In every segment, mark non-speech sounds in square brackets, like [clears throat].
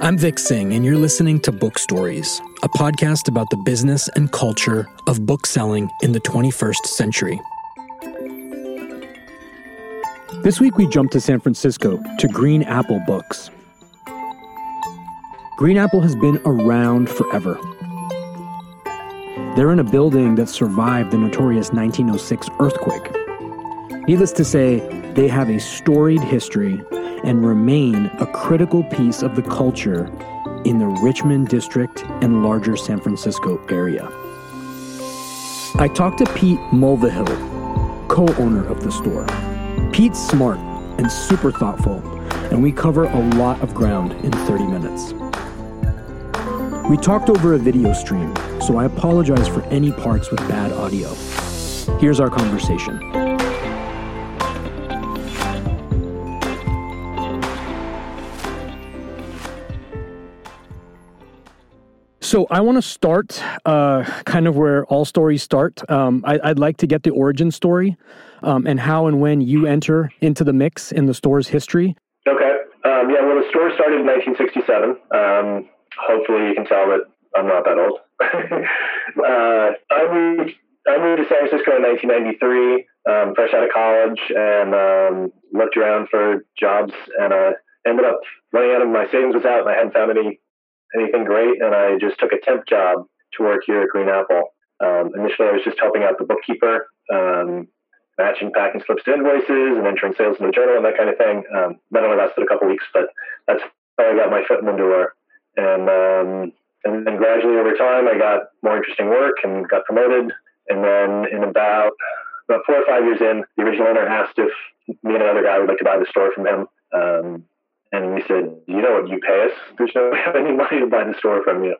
I'm Vic Singh, and you're listening to Book Stories, a podcast about the business and culture of book selling in the 21st century. This week, we jump to San Francisco to Green Apple Books. Green Apple has been around forever. They're in a building that survived the notorious 1906 earthquake. Needless to say, they have a storied history and remain a critical piece of the culture in the Richmond district and larger San Francisco area. I talked to Pete Mulvihill, co owner of the store. Pete's smart and super thoughtful, and we cover a lot of ground in 30 minutes. We talked over a video stream, so I apologize for any parts with bad audio. Here's our conversation. So I want to start uh, kind of where all stories start. Um, I, would like to get the origin story um, and how and when you enter into the mix in the store's history. Okay. Um, yeah. Well, the store started in 1967. Um, hopefully, you can tell that I'm not that old. [laughs] uh, I moved. I moved to San Francisco in 1993, um, fresh out of college, and um, looked around for jobs, and uh, ended up running out of my savings was out, and I hadn't found any anything great, and I just took a temp job to work here at Green Apple. Um, initially, I was just helping out the bookkeeper, um, matching packing slips to invoices and entering sales in the journal and that kind of thing. Um, that only lasted a couple weeks, but that's how I got my foot in the door. And um, and then gradually over time, I got more interesting work and got promoted. And then in about about four or five years in, the original owner asked if me and another guy would like to buy the store from him. Um, and we said, you know what you pay us? There's no way we have any money to buy the store from you.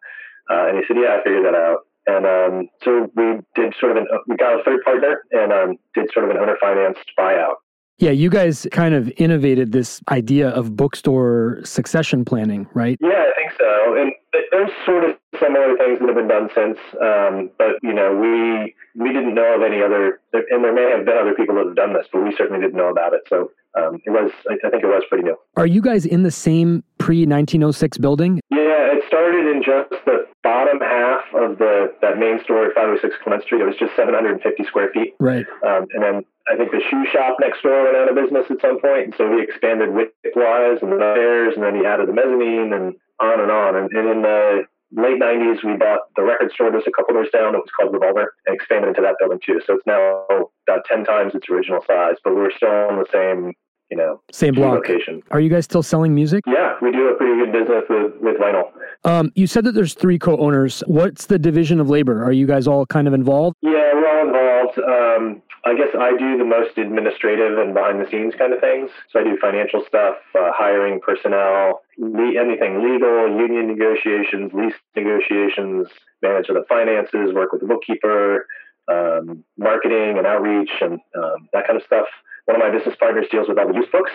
Uh, and he said, yeah, I figured that out. And um, so we did sort of an, we got a third partner and um, did sort of an owner financed buyout. Yeah, you guys kind of innovated this idea of bookstore succession planning, right? Yeah, I think so. And there's sort of similar things that have been done since, um, but you know, we we didn't know of any other, and there may have been other people that have done this, but we certainly didn't know about it. So um, it was, I, I think, it was pretty new. Are you guys in the same pre 1906 building? Yeah, it started in just the bottom half of the that main store at 506 Clement Street. It was just 750 square feet. Right. Um, and then I think the shoe shop next door went out of business at some point, and so we expanded width-wise and the upstairs, and then he added the mezzanine, and on and on. And, and in the late 90s, we bought the record store just a couple doors down. It was called Revolver and expanded into that building too. So it's now about 10 times its original size, but we're still in the same, you know, same block location. Are you guys still selling music? Yeah, we do a pretty good business with, with vinyl. Um, you said that there's three co-owners. What's the division of labor? Are you guys all kind of involved? Yeah, we're all involved. Um, I guess I do the most administrative and behind the scenes kind of things. So I do financial stuff, uh, hiring personnel, le- anything legal, union negotiations, lease negotiations, manage the finances, work with the bookkeeper, um, marketing and outreach, and um, that kind of stuff. One of my business partners deals with all the used books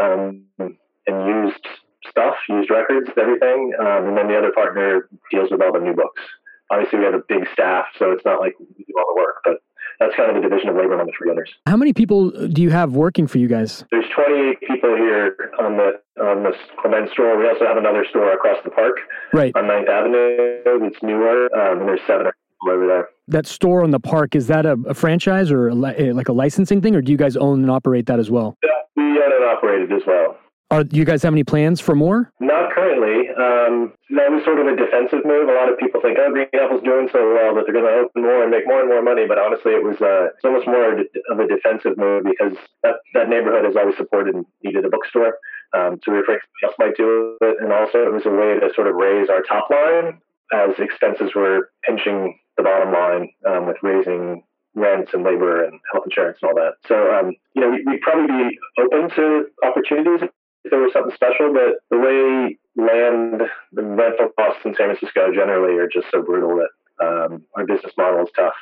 um, and used stuff, used records, everything. Um, and then the other partner deals with all the new books. Obviously, we have a big staff, so it's not like we do all the work, but that's kind of the division of labor among the three owners. How many people do you have working for you guys? There's 28 people here on the on the Clement store. We also have another store across the park, right on 9th Avenue. It's newer, um, and there's seven over there. That store on the park is that a, a franchise or a, like a licensing thing, or do you guys own and operate that as well? Yeah, we own and operate it as well. Are do you guys have any plans for more? Not currently. Um, that was sort of a defensive move. A lot of people think, oh, Green Apple's doing so well that they're going to open more and make more and more money. But honestly, it was uh, it's almost more of a defensive move because that, that neighborhood has always supported and needed a bookstore. Um, so we were afraid somebody else might do it. And also, it was a way to sort of raise our top line as expenses were pinching the bottom line um, with raising rents and labor and health insurance and all that. So, um, you know, we'd probably be open to opportunities if there was something special, but the way land, the rental costs in San Francisco generally are just so brutal that um, our business model is tough.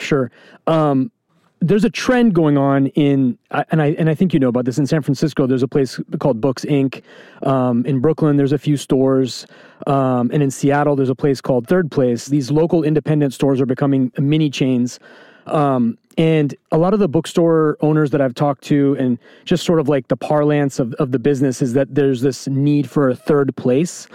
Sure. Um, there's a trend going on in, and I and I think you know about this in San Francisco. There's a place called Books Inc. Um, in Brooklyn, there's a few stores, um, and in Seattle, there's a place called Third Place. These local independent stores are becoming mini chains. Um, And a lot of the bookstore owners that I've talked to, and just sort of like the parlance of, of the business, is that there's this need for a third place.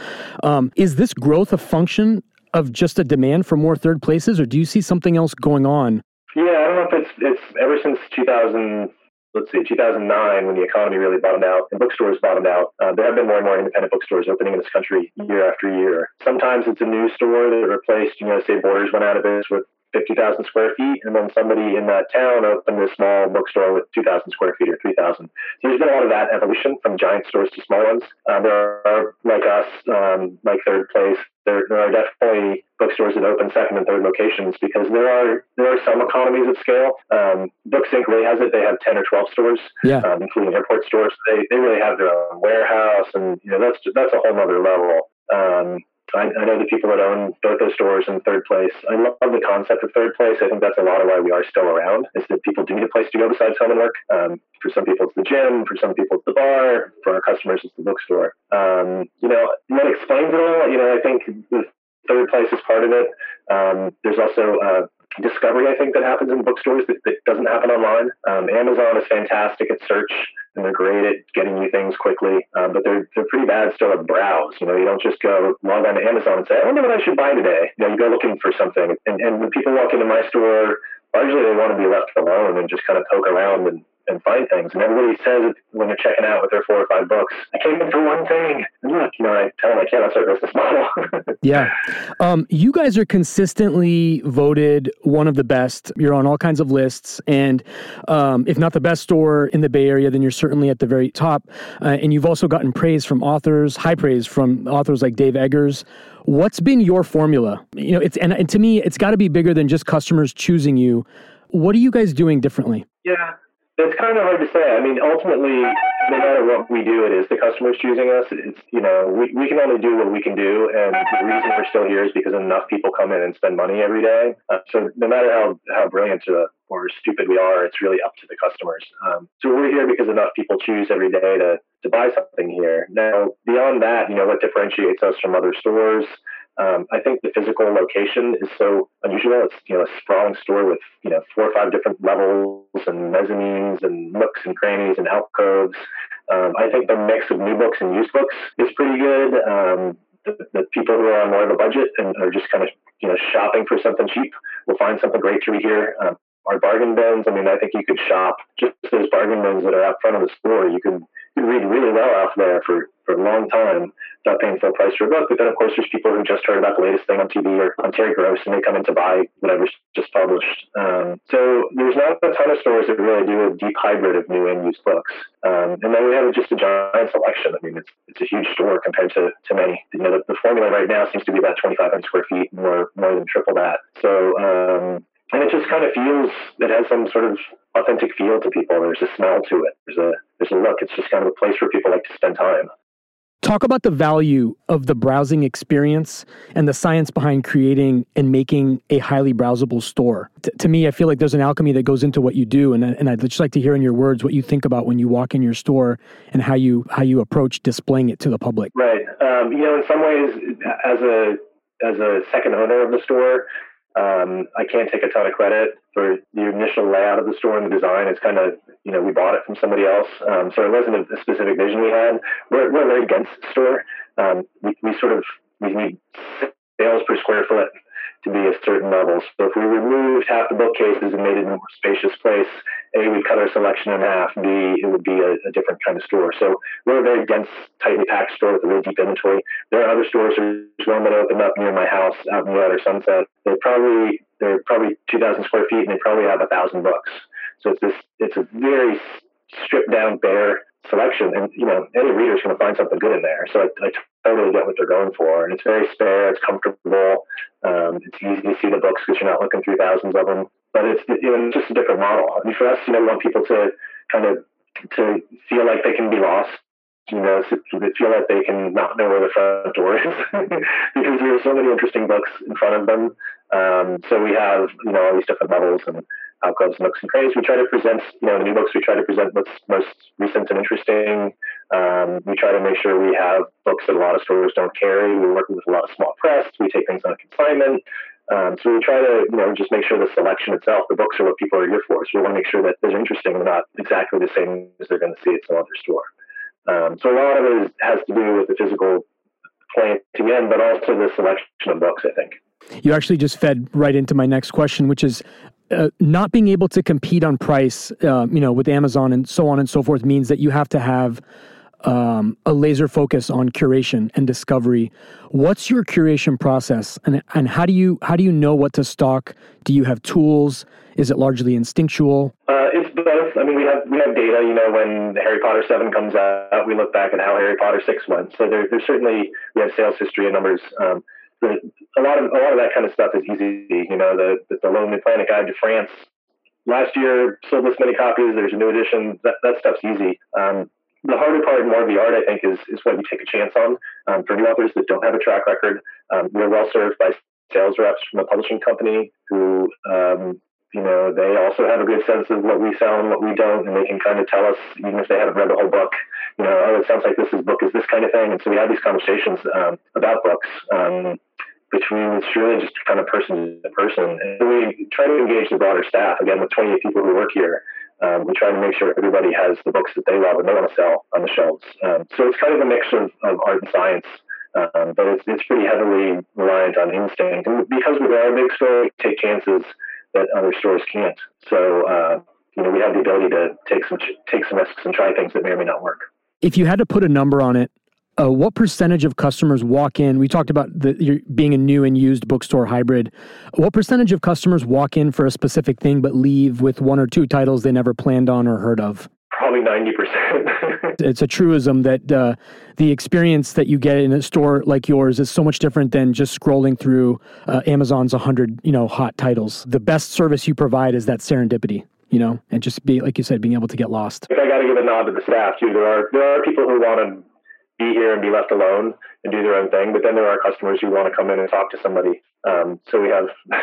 Um, is this growth a function of just a demand for more third places, or do you see something else going on? Yeah, I don't know if it's it's ever since 2000 let's see, 2009, when the economy really bottomed out and bookstores bottomed out, uh, there have been more and more independent bookstores opening in this country year after year. Sometimes it's a new store that replaced, you know, say Borders went out of business with 50,000 square feet, and then somebody in that town opened a small bookstore with 2,000 square feet or 3,000. So there's been a lot of that evolution from giant stores to small ones. Uh, there are, like us, um, like Third Place, there, there, are definitely bookstores that open second and third locations because there are there are some economies of scale. Um, Books Inc. really has it. They have 10 or 12 stores, yeah. um, including airport stores. They, they really have their own warehouse, and you know that's that's a whole other level. Um, I, I, know the people that own both those stores in third place. I love the concept of third place. I think that's a lot of why we are still around is that people do need a place to go besides home and work. Um, for some people, it's the gym. For some people, it's the bar. For our customers, it's the bookstore. Um, you know, that explains it all. You know, I think the third place is part of it. Um, there's also uh, discovery, I think, that happens in bookstores that, that doesn't happen online. Um, Amazon is fantastic at search and they're great at getting you things quickly, um, but they're they're pretty bad still at browse. You know, you don't just go log on to Amazon and say, I wonder what I should buy today. You know, you go looking for something, and and when people walk into my store, largely they want to be left alone and just kind of poke around and and find things. And everybody says when they're checking out with their four or five books, I came in for one thing. And look, you know, I tell them I can't, that's our business model. yeah. Um, you guys are consistently voted one of the best. You're on all kinds of lists. And um, if not the best store in the Bay Area, then you're certainly at the very top. Uh, and you've also gotten praise from authors, high praise from authors like Dave Eggers. What's been your formula? You know, it's and, and to me, it's got to be bigger than just customers choosing you. What are you guys doing differently? Yeah, it's kind of hard to say. I mean, ultimately, no matter what we do, it is the customers choosing us. It's you know we, we can only do what we can do, and the reason we're still here is because enough people come in and spend money every day. Uh, so no matter how how brilliant or, or stupid we are, it's really up to the customers. Um, so we're here because enough people choose every day to to buy something here. Now beyond that, you know what differentiates us from other stores um, I think the physical location is so unusual. It's you know a sprawling store with you know four or five different levels and mezzanines and nooks and crannies and alcoves. Um, I think the mix of new books and used books is pretty good. Um, the, the, people who are on more of a budget and are just kind of you know shopping for something cheap will find something great to read here. Um, our bargain bins. I mean, I think you could shop just those bargain bins that are out front of the store. You can you read really well out there for, for a long time, not paying full price for a book. But then, of course, there's people who just heard about the latest thing on TV or on Terry Gross and they come in to buy whatever's just published. Um, so there's not a ton of stores that really do a deep hybrid of new and used books. Um, and then we have just a giant selection. I mean, it's it's a huge store compared to, to many. You know, the, the formula right now seems to be about 2,500 square feet, more more than triple that. So um, and it just kind of feels it has some sort of authentic feel to people. There's a smell to it. There's a there's a look. It's just kind of a place where people like to spend time. Talk about the value of the browsing experience and the science behind creating and making a highly browsable store. T- to me, I feel like there's an alchemy that goes into what you do, and, and I'd just like to hear in your words what you think about when you walk in your store and how you how you approach displaying it to the public. Right. Um, you know, in some ways, as a as a second owner of the store, um, I can't take a ton of credit for the initial layout of the store and the design. It's kind of, you know, we bought it from somebody else. Um, so it wasn't a, specific vision we had. We're, we're very dense store. Um, we, we sort of, we need sales per square foot to be a certain level. So if we removed half the bookcases and made it a more spacious place, A, we'd cut our selection in half. B, it would be a, a, different kind of store. So we're a very dense, tightly packed store with a really deep inventory. There are other stores. There's one that opened up near my house out in the outer sunset. They're probably they're probably 2,000 square feet and they probably have a thousand books. So it's this it's a very stripped down, bare selection, and you know any reader is going to find something good in there. So I, I totally get what they're going for, and it's very spare, it's comfortable, um, it's easy to see the books because you're not looking through thousands of them. But it's you know just a different model. I mean, for us, you know, we want people to kind of to feel like they can be lost. You know, to, feel like they can not know where the front door is [laughs] because there are so many interesting books in front of them. Um, so we have you know all these different levels and alcoves, nooks, and crannies. We try to present, you know, the new books. We try to present what's most recent and interesting. Um, we try to make sure we have books that a lot of stores don't carry. We work with a lot of small press. We take things on consignment. Um, so we try to, you know, just make sure the selection itself, the books are what people are here for. So we want to make sure that they're interesting and not exactly the same as they're going to see at some other store. Um, so a lot of it is, has to do with the physical planting in, but also the selection of books, I think. You actually just fed right into my next question, which is uh, not being able to compete on price, uh, you know, with Amazon and so on and so forth means that you have to have um, a laser focus on curation and discovery. What's your curation process, and and how do you how do you know what to stock? Do you have tools? Is it largely instinctual? Uh, it's both. I mean, we have we have data. You know, when Harry Potter seven comes out, we look back at how Harry Potter six went. So there, there's certainly we have sales history and numbers. Um, a lot of a lot of that kind of stuff is easy. You know, the the, the Lonely Planet Guide to France last year sold this many copies. There's a new edition. That that stuff's easy. Um, the harder part, more of the art, I think, is is what you take a chance on. Um, for new authors that don't have a track record, um, we're well served by sales reps from a publishing company who, um, you know, they also have a good sense of what we sell and what we don't, and they can kind of tell us, even if they haven't read the whole book, you know, oh, it sounds like this is book is this kind of thing. And so we have these conversations um, about books. Um, between it's really just kind of person to person. And we try to engage the broader staff. Again, with 28 people who work here, um, we try to make sure everybody has the books that they love and they want to sell on the shelves. Um, so it's kind of a mix of, of art and science, um, but it's, it's pretty heavily reliant on instinct. And because we are a big store, we take chances that other stores can't. So, uh, you know, we have the ability to take some take some risks and try things that may or may not work. If you had to put a number on it, uh, what percentage of customers walk in? We talked about the, being a new and used bookstore hybrid. What percentage of customers walk in for a specific thing but leave with one or two titles they never planned on or heard of? Probably 90%. [laughs] it's a truism that uh, the experience that you get in a store like yours is so much different than just scrolling through uh, Amazon's 100 you know, hot titles. The best service you provide is that serendipity you know, and just be like you said, being able to get lost. I got to give a nod to the staff too. There are there are people who want to be here and be left alone and do their own thing. But then there are customers who want to come in and talk to somebody. Um, so we have, [laughs]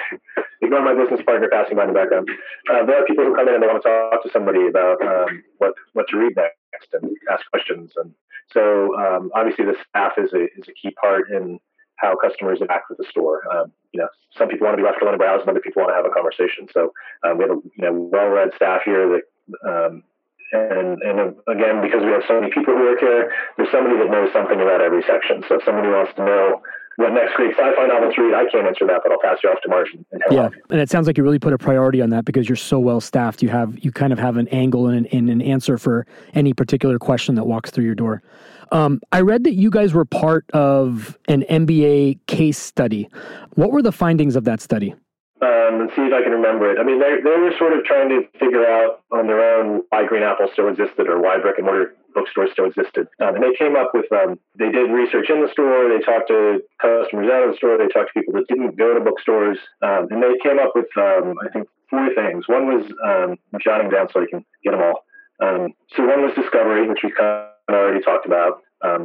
ignore my business partner passing by in the background. Uh, there are people who come in and they want to talk to somebody about um, what what to read next and ask questions. And so um, obviously the staff is a is a key part in how customers interact with the store. Um, you know, some people want to be left alone and browse, and other people want to have a conversation. So um, we have a you know well-read staff here that um, and, and again, because we have so many people who work here, there's somebody that knows something about every section. So if somebody wants to know what next great sci-fi novel to read, I can't answer that, but I'll pass you off to Martin. And yeah, and it sounds like you really put a priority on that because you're so well staffed. You have you kind of have an angle and an, and an answer for any particular question that walks through your door. Um, I read that you guys were part of an MBA case study. What were the findings of that study? Um, and see if I can remember it. I mean, they, they were sort of trying to figure out on their own why Green Apple still existed or why brick and mortar bookstores still existed. Um, and they came up with, um, they did research in the store, they talked to customers out of the store, they talked to people that didn't go to bookstores, um, and they came up with, um, I think, four things. One was, um, I'm jotting down so I can get them all. Um, so one was discovery, which we kind of already talked about,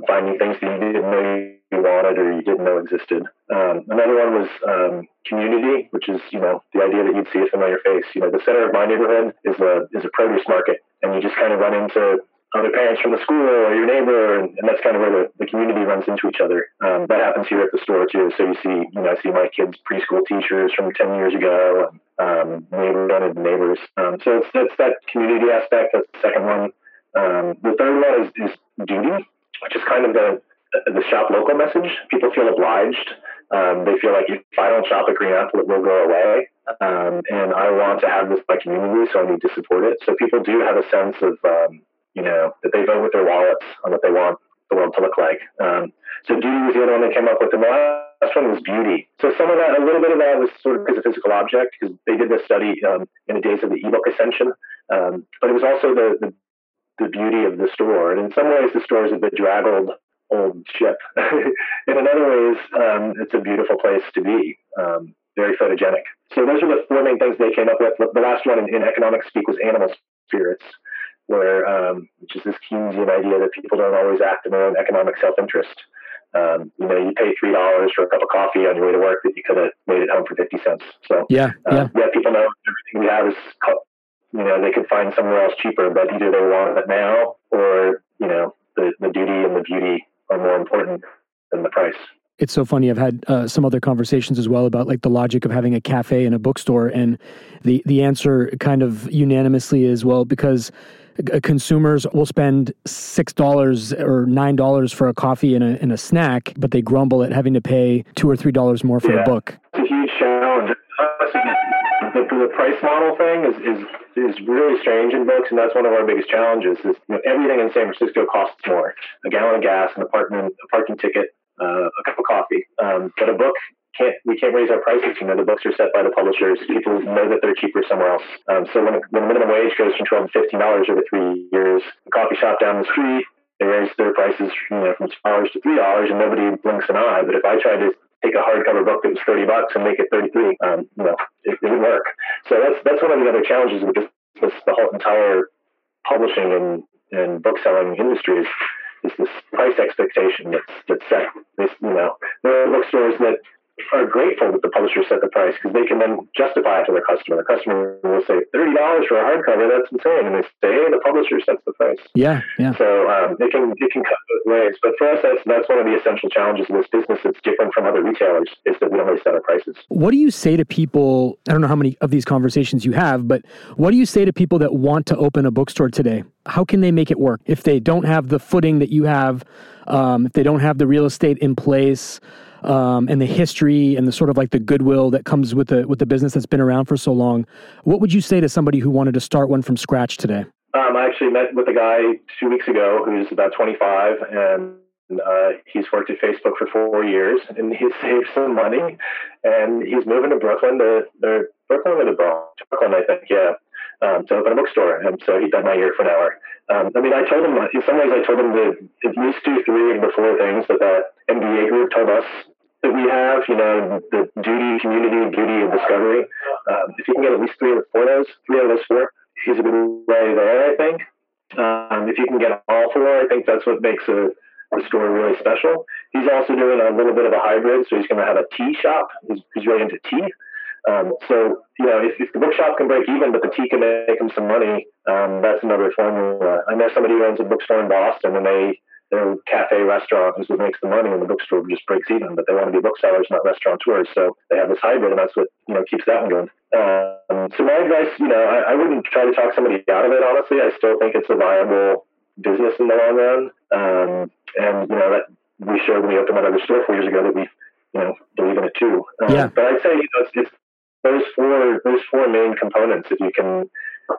finding things that you didn't know you wanted or you didn't know existed. Um, another one was um, community, which is you know the idea that you'd see a familiar face. You know, the center of my neighborhood is a is a produce market, and you just kind of run into other parents from the school or your neighbor, and, and that's kind of where the, the community runs into each other. Um, that happens here at the store too. So you see, you know, I see my kids' preschool teachers from ten years ago, and um, neighbor neighbors. Um, so it's, it's that community aspect. That's the second one. Um, the third one is, is duty, which is kind of the the shop local message. People feel obliged. Um, they feel like if I don't shop at Green Apple, it will go away. Um, and I want to have this my community, so I need to support it. So people do have a sense of, um, you know, that they vote with their wallets on what they want the world to look like. Um, so duty was the other one they came up with. And the last one was beauty. So some of that, a little bit of that was sort of because of physical object, because they did this study um, in the days of the ebook ascension. Um, but it was also the, the the beauty of the store. And in some ways, the store is a bedraggled old ship. [laughs] in other ways, um, it's a beautiful place to be, um, very photogenic. So those are the four main things they came up with. The last one in, in economic speak was animal spirits, where um, which is this Keynesian idea that people don't always act in their own economic self-interest. Um, you know, you pay three dollars for a cup of coffee on your way to work that you could have made it home for fifty cents. So yeah, uh, yeah, people know everything we have is, you know, they could find somewhere else cheaper, but either they want it now or you know, the, the duty and the beauty are more important than the price. It's so funny. I've had uh, some other conversations as well about like the logic of having a cafe and a bookstore, and the the answer kind of unanimously is well because uh, consumers will spend six dollars or nine dollars for a coffee and a, and a snack, but they grumble at having to pay two or three dollars more for yeah. a book. It's a huge challenge. The, the price model thing is, is is really strange in books, and that's one of our biggest challenges. Is you know, everything in San Francisco costs more: a gallon of gas, an apartment, a parking ticket, uh, a cup of coffee. Um, but a book can't we can't raise our prices. You know, the books are set by the publishers. People know that they're cheaper somewhere else. Um, so when, when the minimum wage goes from twelve to fifteen dollars over three years, the coffee shop down the street they raise their prices you know from two dollars to three dollars, and nobody blinks an eye. But if I tried to take a hardcover book that was thirty bucks and make it thirty three, um, you know, it, would work. So that's that's one of the other challenges with this, this the whole entire publishing and and book selling industry is is this price expectation that's that's set. This, you know, there are bookstores that are grateful that the publisher set the price because they can then justify it to their customer. The customer will say thirty dollars for a hardcover. That's insane, and they say, "Hey, the publisher sets the price." Yeah, yeah. So um, it can it can cut both ways. But for us, that's that's one of the essential challenges of this business. That's different from other retailers is that we don't really set our prices. What do you say to people? I don't know how many of these conversations you have, but what do you say to people that want to open a bookstore today? How can they make it work if they don't have the footing that you have? Um, if they don't have the real estate in place? Um, and the history and the sort of like the goodwill that comes with the with the business that's been around for so long. What would you say to somebody who wanted to start one from scratch today? Um, I actually met with a guy two weeks ago who's about 25 and uh, he's worked at Facebook for four years and he's [laughs] saved some money and he's moving to Brooklyn to, or Brooklyn or the Bronx? Brooklyn, I think, yeah, um, to open a bookstore. And so he done my ear for an hour. Um, I mean, I told him, in some ways, I told him to at least do three of the four things that the MBA group told us that we have, you know, the duty, community, beauty, and discovery. Um, if you can get at least three of four of those, three of those four, he's a good way there, I think. Um, if you can get all four, I think that's what makes a, a store really special. He's also doing a little bit of a hybrid, so he's going to have a tea shop. He's, he's really into tea. Um, so, you know, if, if, the bookshop can break even, but the tea can make him some money, um, that's another formula. I know somebody who owns a bookstore in Boston, and they their cafe restaurant is what makes the money and the bookstore just breaks even. But they want to be booksellers, not restaurateurs. So they have this hybrid, and that's what you know keeps that one going. Um, so my advice, you know, I, I, wouldn't try to talk somebody out of it. Honestly, I still think it's a viable business in the long run. Um, and you know that we showed when we opened that other store four years ago that we, you know, believe in it too. Um, yeah. But I'd say you know it's, it's those four those four main components. If you can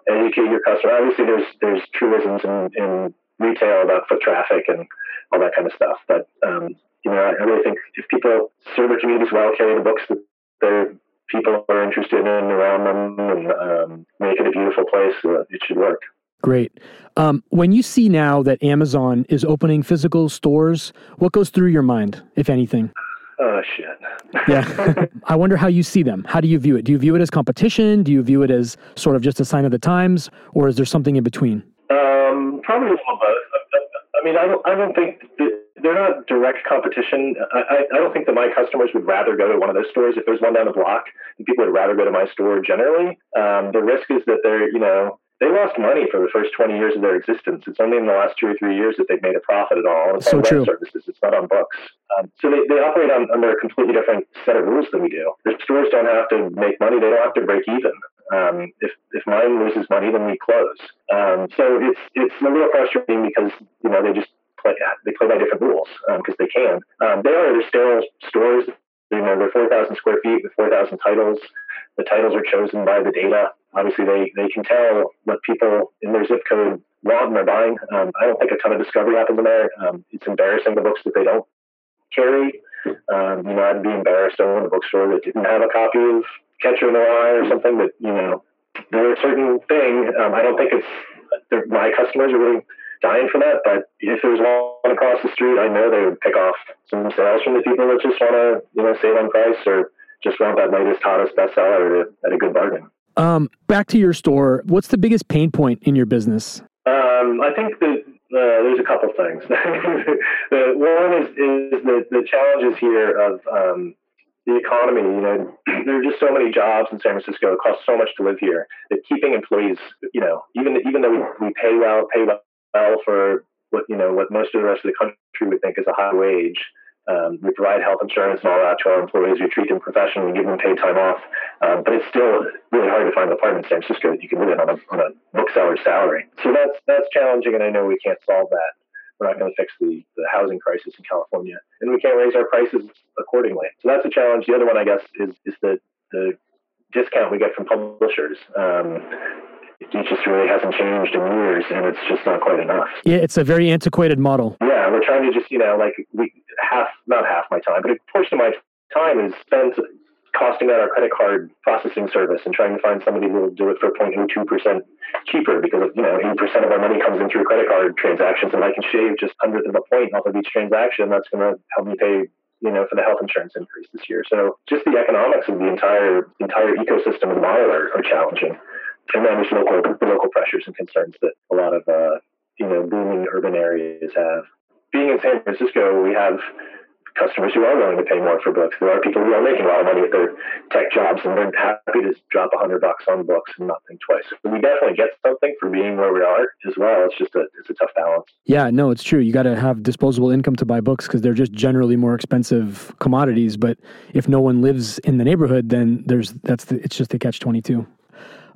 educate your customer, obviously there's there's truisms in, in retail about foot traffic and all that kind of stuff. But um, you know, I, I really think if people serve their communities well, carry the books that their people are interested in around them, and um, make it a beautiful place, uh, it should work. Great. Um, when you see now that Amazon is opening physical stores, what goes through your mind, if anything? Oh shit. [laughs] yeah. I wonder how you see them. How do you view it? Do you view it as competition? Do you view it as sort of just a sign of the times, or is there something in between? Probably both. I mean, I don't, I don't think they're not direct competition. I, I don't think that my customers would rather go to one of those stores if there's one down the block. People would rather go to my store generally. Um, the risk is that they're, you know, they lost money for the first 20 years of their existence. It's only in the last two or three years that they've made a profit at all. It's so true. Services. It's not on books. Um, so they, they operate on, under a completely different set of rules than we do. Their stores don't have to make money. They don't have to break even. Um, if if mine loses money, then we close. Um, so it's it's a little frustrating because you know they just play they play by different rules because um, they can. Um, they are they're sterile stores. You know they're four thousand square feet with four thousand titles. The titles are chosen by the data. Obviously, they they can tell what people in their zip code want and they're buying. Um, I don't think a ton of discovery happens in there. it's embarrassing the books that they don't carry. Um, you know, I'd be embarrassed to own a bookstore that didn't have a copy of Catcher in the Rye or something. that you know, there are a certain thing. Um, I don't think it's my customers are really dying for that. But if there's one across the street, I know they would pick off some sales from the people that just want to you know save on price or just want that latest hottest bestseller at a, at a good bargain. Um, back to your store. What's the biggest pain point in your business? Um, I think that uh, there's a couple things. [laughs] the one is, is the, the challenges here of um, the economy. You know, [clears throat] there are just so many jobs in San Francisco. It costs so much to live here that keeping employees, you know, even even though we, we pay well, pay well for what you know what most of the rest of the country would think is a high wage, Um, we provide health insurance and all that to our employees. We treat them professionally, give them paid time off. Um, but it's still really hard to find an apartment in San Francisco that you can live in on a, on a bookseller's salary. So that's that's challenging, and I know we can't solve that. We're not going to fix the, the housing crisis in California, and we can't raise our prices accordingly. So that's a challenge. The other one, I guess, is is the the discount we get from publishers. Um, it just really hasn't changed in years, and it's just not quite enough. Yeah, it's a very antiquated model. Yeah, we're trying to just you know like we half not half my time, but a portion of my time is spent costing out our credit card processing service and trying to find somebody who will do it for 0.02% cheaper because you know 80% of our money comes in through credit card transactions and I can shave just hundredth of a point off of each transaction that's going to help me pay you know for the health insurance increase this year. So just the economics of the entire entire ecosystem and model are, are challenging. And then there's local local pressures and concerns that a lot of uh, you know booming urban areas have. Being in San Francisco we have customers who are willing to pay more for books. There are people who are making a lot of money at their tech jobs and they're happy to drop a hundred bucks on books and not think twice. So we definitely get something for being where we are as well. It's just a it's a tough balance. Yeah, no, it's true. You got to have disposable income to buy books because they're just generally more expensive commodities. But if no one lives in the neighborhood, then there's that's the, it's just a catch twenty two.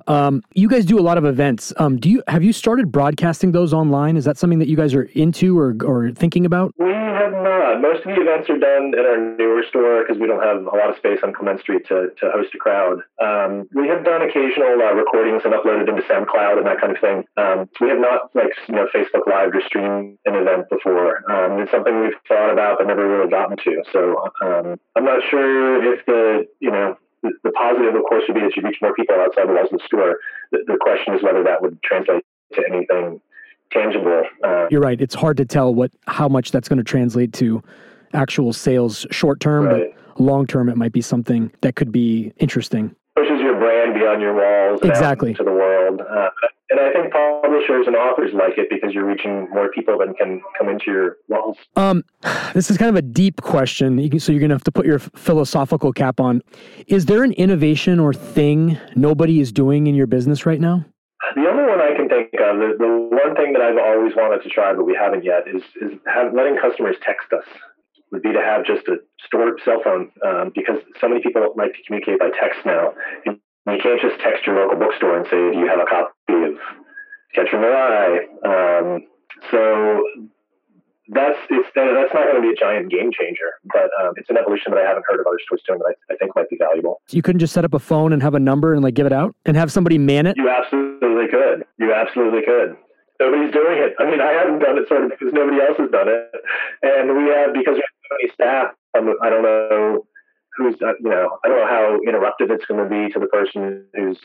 Um, you guys do a lot of events. Um, do you have you started broadcasting those online? Is that something that you guys are into or, or thinking about? We have not. Most of the events are done at our newer store because we don't have a lot of space on Clement Street to, to host a crowd. Um, we have done occasional uh, recordings and uploaded into SoundCloud and that kind of thing. Um, we have not like you know Facebook Live or streamed an event before. Um, it's something we've thought about but never really gotten to. So um, I'm not sure if the you know the, the, positive, of course, would be that you reach more people outside the walls of the store. The, the question is whether that would translate to anything tangible. Uh, You're right. It's hard to tell what how much that's going to translate to actual sales short term, right. but long term, it might be something that could be interesting. Pushes your brand beyond your walls, exactly, to the world. Uh, and I think publishers and authors like it because you're reaching more people than can come into your walls. Um, [sighs] this is kind of a deep question, so you're going to have to put your philosophical cap on. Is there an innovation or thing nobody is doing in your business right now? The only one I can think of, the, the one thing that I've always wanted to try but we haven't yet, is is have, letting customers text us. Would be to have just a stored cell phone um, because so many people like to communicate by text now. You can't just text your local bookstore and say, "Do you have a copy of Catcher in the Rye?" Um, so that's it's that's not going to be a giant game changer, but um, it's an evolution that I haven't heard of other stores doing that I, I, think might be valuable. You couldn't just set up a phone and have a number and like give it out and have somebody man it. You absolutely could. You absolutely could. Nobody's doing it. I mean, I haven't done it sort of because nobody else has done it, and we have because we have so many staff. I don't know who's uh, you know I don't know how interruptive it's going to be to the person who's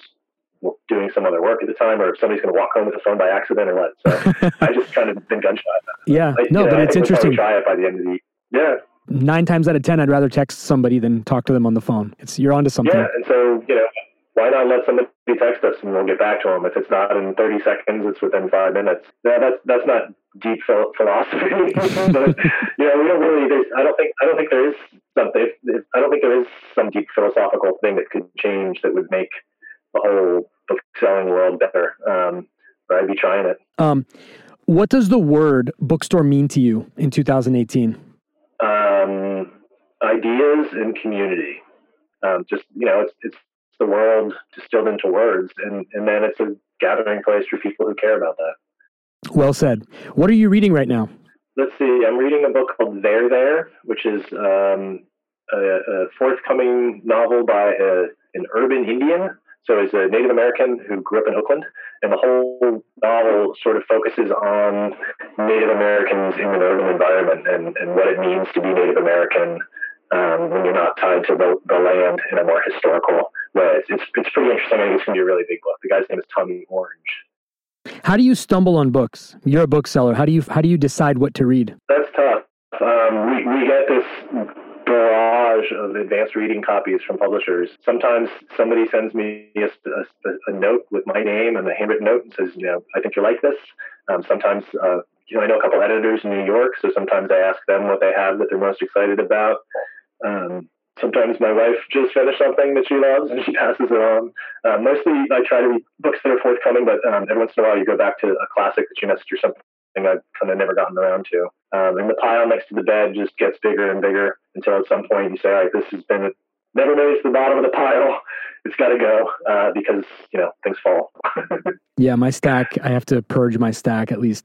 doing some other work at the time, or if somebody's going to walk home with the phone by accident or what. So [laughs] I just kind of been gun shy. Yeah, I, no, but know, it's interesting. We'll try it by the end of the yeah. Nine times out of ten, I'd rather text somebody than talk to them on the phone. It's you're onto something. Yeah, and so you know, why not let somebody text us and we'll get back to them? If it's not in 30 seconds, it's within five minutes. Yeah, that's that's not deep philosophy, [laughs] but you know, we don't really. I don't think I don't think there is something. I don't think there is some deep philosophical thing that could change that would make the whole book selling world better. Um, but I'd be trying it. Um, what does the word bookstore mean to you in 2018? Um, ideas and community. Um, just you know, it's it's the world distilled into words, and and then it's a gathering place for people who care about that. Well said. What are you reading right now? let's see, I'm reading a book called There There, which is um, a, a, forthcoming novel by a, an urban Indian. So he's a Native American who grew up in Oakland, and the whole novel sort of focuses on Native Americans in an urban environment and, and what it means to be Native American um, when you're not tied to the, the land in a more historical way. It's, it's, it's pretty interesting. I think it's going to be a really big book. The guy's name is Tommy Orange. How do you stumble on books? You're a bookseller. How do you how do you decide what to read? That's tough. Um, we we get this barrage of advanced reading copies from publishers. Sometimes somebody sends me a, a, a note with my name and a handwritten note and says, you know, I think you like this. Um, sometimes, uh, you know, I know a couple editors in New York, so sometimes I ask them what they have that they're most excited about. Um, sometimes my wife just finished something that she loves and she [laughs] passes it on. Uh, mostly I try to read books that are forthcoming, but um, every once in a while you go back to a classic that you missed or something something I've kind of never gotten around to. Um, and the pile next to the bed just gets bigger and bigger until at some point you say, all right, this has been never made it to the bottom of the pile. [laughs] It's got to go uh, because you know things fall. [laughs] yeah, my stack. I have to purge my stack at least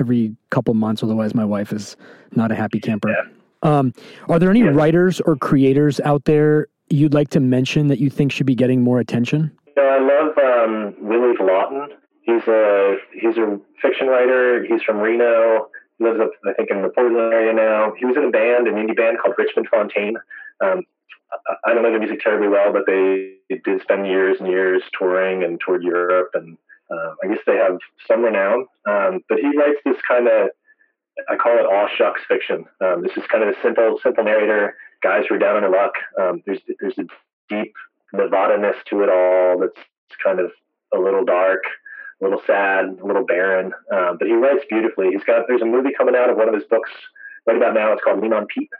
every couple months, otherwise my wife is not a happy camper. Yeah. Um, are there any yeah. writers or creators out there you'd like to mention that you think should be getting more attention? Yeah, I love um, Willy Vlautin. He's a he's a fiction writer. He's from Reno. Lives up, I think, in the Portland area now. He was in a band, an indie band called Richmond Fontaine. Um, I don't know the music terribly well, but they did spend years and years touring and toured Europe, and uh, I guess they have some renown. Um, but he writes this kind of, I call it all shucks fiction. Um, this is kind of a simple, simple narrator. Guys who are down on their luck. Um, there's there's a deep Nevada-ness to it all. That's kind of a little dark, a little sad, a little barren. Um, but he writes beautifully. He's got there's a movie coming out of one of his books right about now. It's called Lean on Pete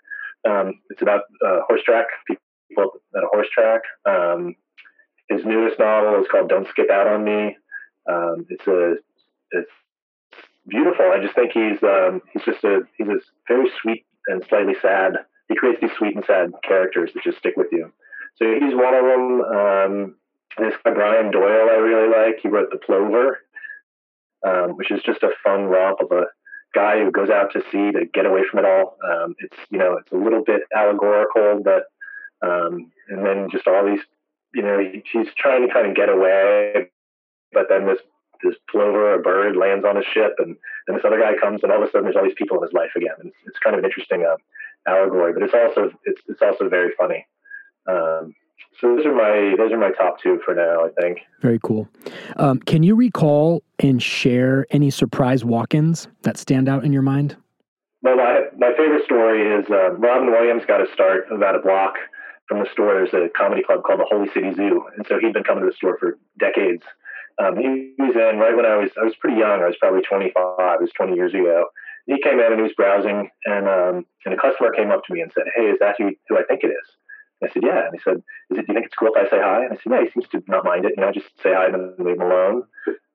um, it's about uh, horse track people at a horse track. Um, his newest novel is called "Don't Skip Out on Me." Um, it's a it's beautiful. I just think he's um, he's just a he's a very sweet and slightly sad. He creates these sweet and sad characters that just stick with you. So he's one of them. This guy Brian Doyle I really like. He wrote The Plover, um, which is just a fun romp of a guy who goes out to sea to get away from it all. Um, it's you know it's a little bit allegorical, but um, and then just all these you know he, he's trying to kind of get away, but then this this plover, a bird, lands on his ship, and then this other guy comes, and all of a sudden there's all these people in his life again. And it's, it's kind of an interesting uh, allegory, but it's also it's it's also very funny. Um, so those are my those are my top two for now. I think. Very cool. Um, can you recall and share any surprise walk-ins that stand out in your mind? Well, my my favorite story is uh, Robin Williams got a start about a block from the store. There's a comedy club called the Holy City Zoo, and so he'd been coming to the store for decades. Um, he was in right when I was I was pretty young. I was probably 25. It was 20 years ago. He came in and he was browsing, and um, and a customer came up to me and said, "Hey, is that who, who I think it is?" I said, yeah. And he said, is it, do you think it's cool if I say hi? And I said, yeah, he seems to not mind it. You know, just say hi and leave him alone.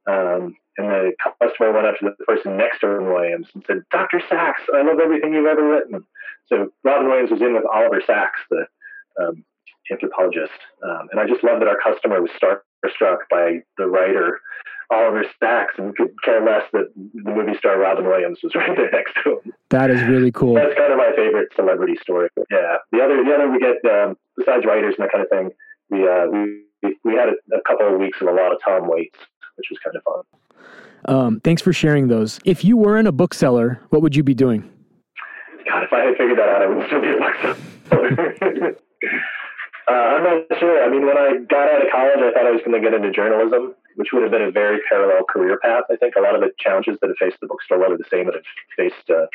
Um, and the customer went up to the person next to Robin Williams and said, Dr. Sacks, I love everything you've ever written. So Robin Williams was in with Oliver Sacks, the um, anthropologist. Um, and I just love that our customer was starstruck by the writer Oliver Sacks and could care less that the movie star Robin Williams was [laughs] right there next to him. That is really cool. That's kind of my favorite celebrity story. Yeah. The other, the other we get um, besides writers and that kind of thing. We uh, we we had a, a couple of weeks of a lot of Tom Waits, which was kind of fun. Um, thanks for sharing those. If you weren't a bookseller, what would you be doing? God, if I had figured that out, I would still be a bookseller. [laughs] uh, I'm not sure. I mean, when I got out of college, I thought I was going to get into journalism which would have been a very parallel career path. I think a lot of the challenges that have faced the bookstore are the same that have faced uh,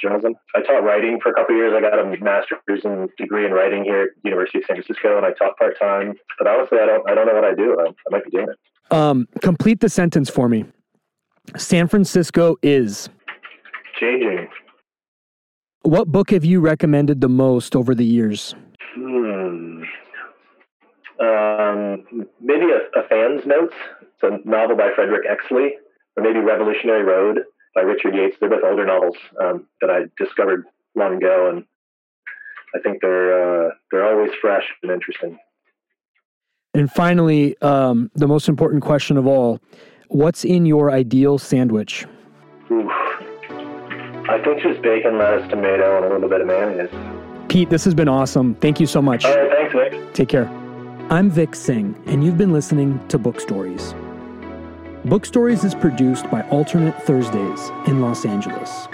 journalism. I taught writing for a couple of years. I got a master's in degree in writing here at University of San Francisco, and I taught part time. But honestly, I don't I don't know what I do. I, I might be doing it. Um, complete the sentence for me. San Francisco is changing. What book have you recommended the most over the years? Um, maybe a, a, fan's notes. It's a novel by Frederick Exley, or maybe Revolutionary Road by Richard Yates. They're both older novels um, that I discovered long ago, and I think they're uh, they're always fresh and interesting. And finally, um, the most important question of all: What's in your ideal sandwich? Oof. I think just bacon, lettuce, tomato, and a little bit of mayonnaise. Pete, this has been awesome. Thank you so much. All right, thanks, Vic. Take care. I'm Vic Singh, and you've been listening to Book Stories. Book Stories is produced by Alternate Thursdays in Los Angeles.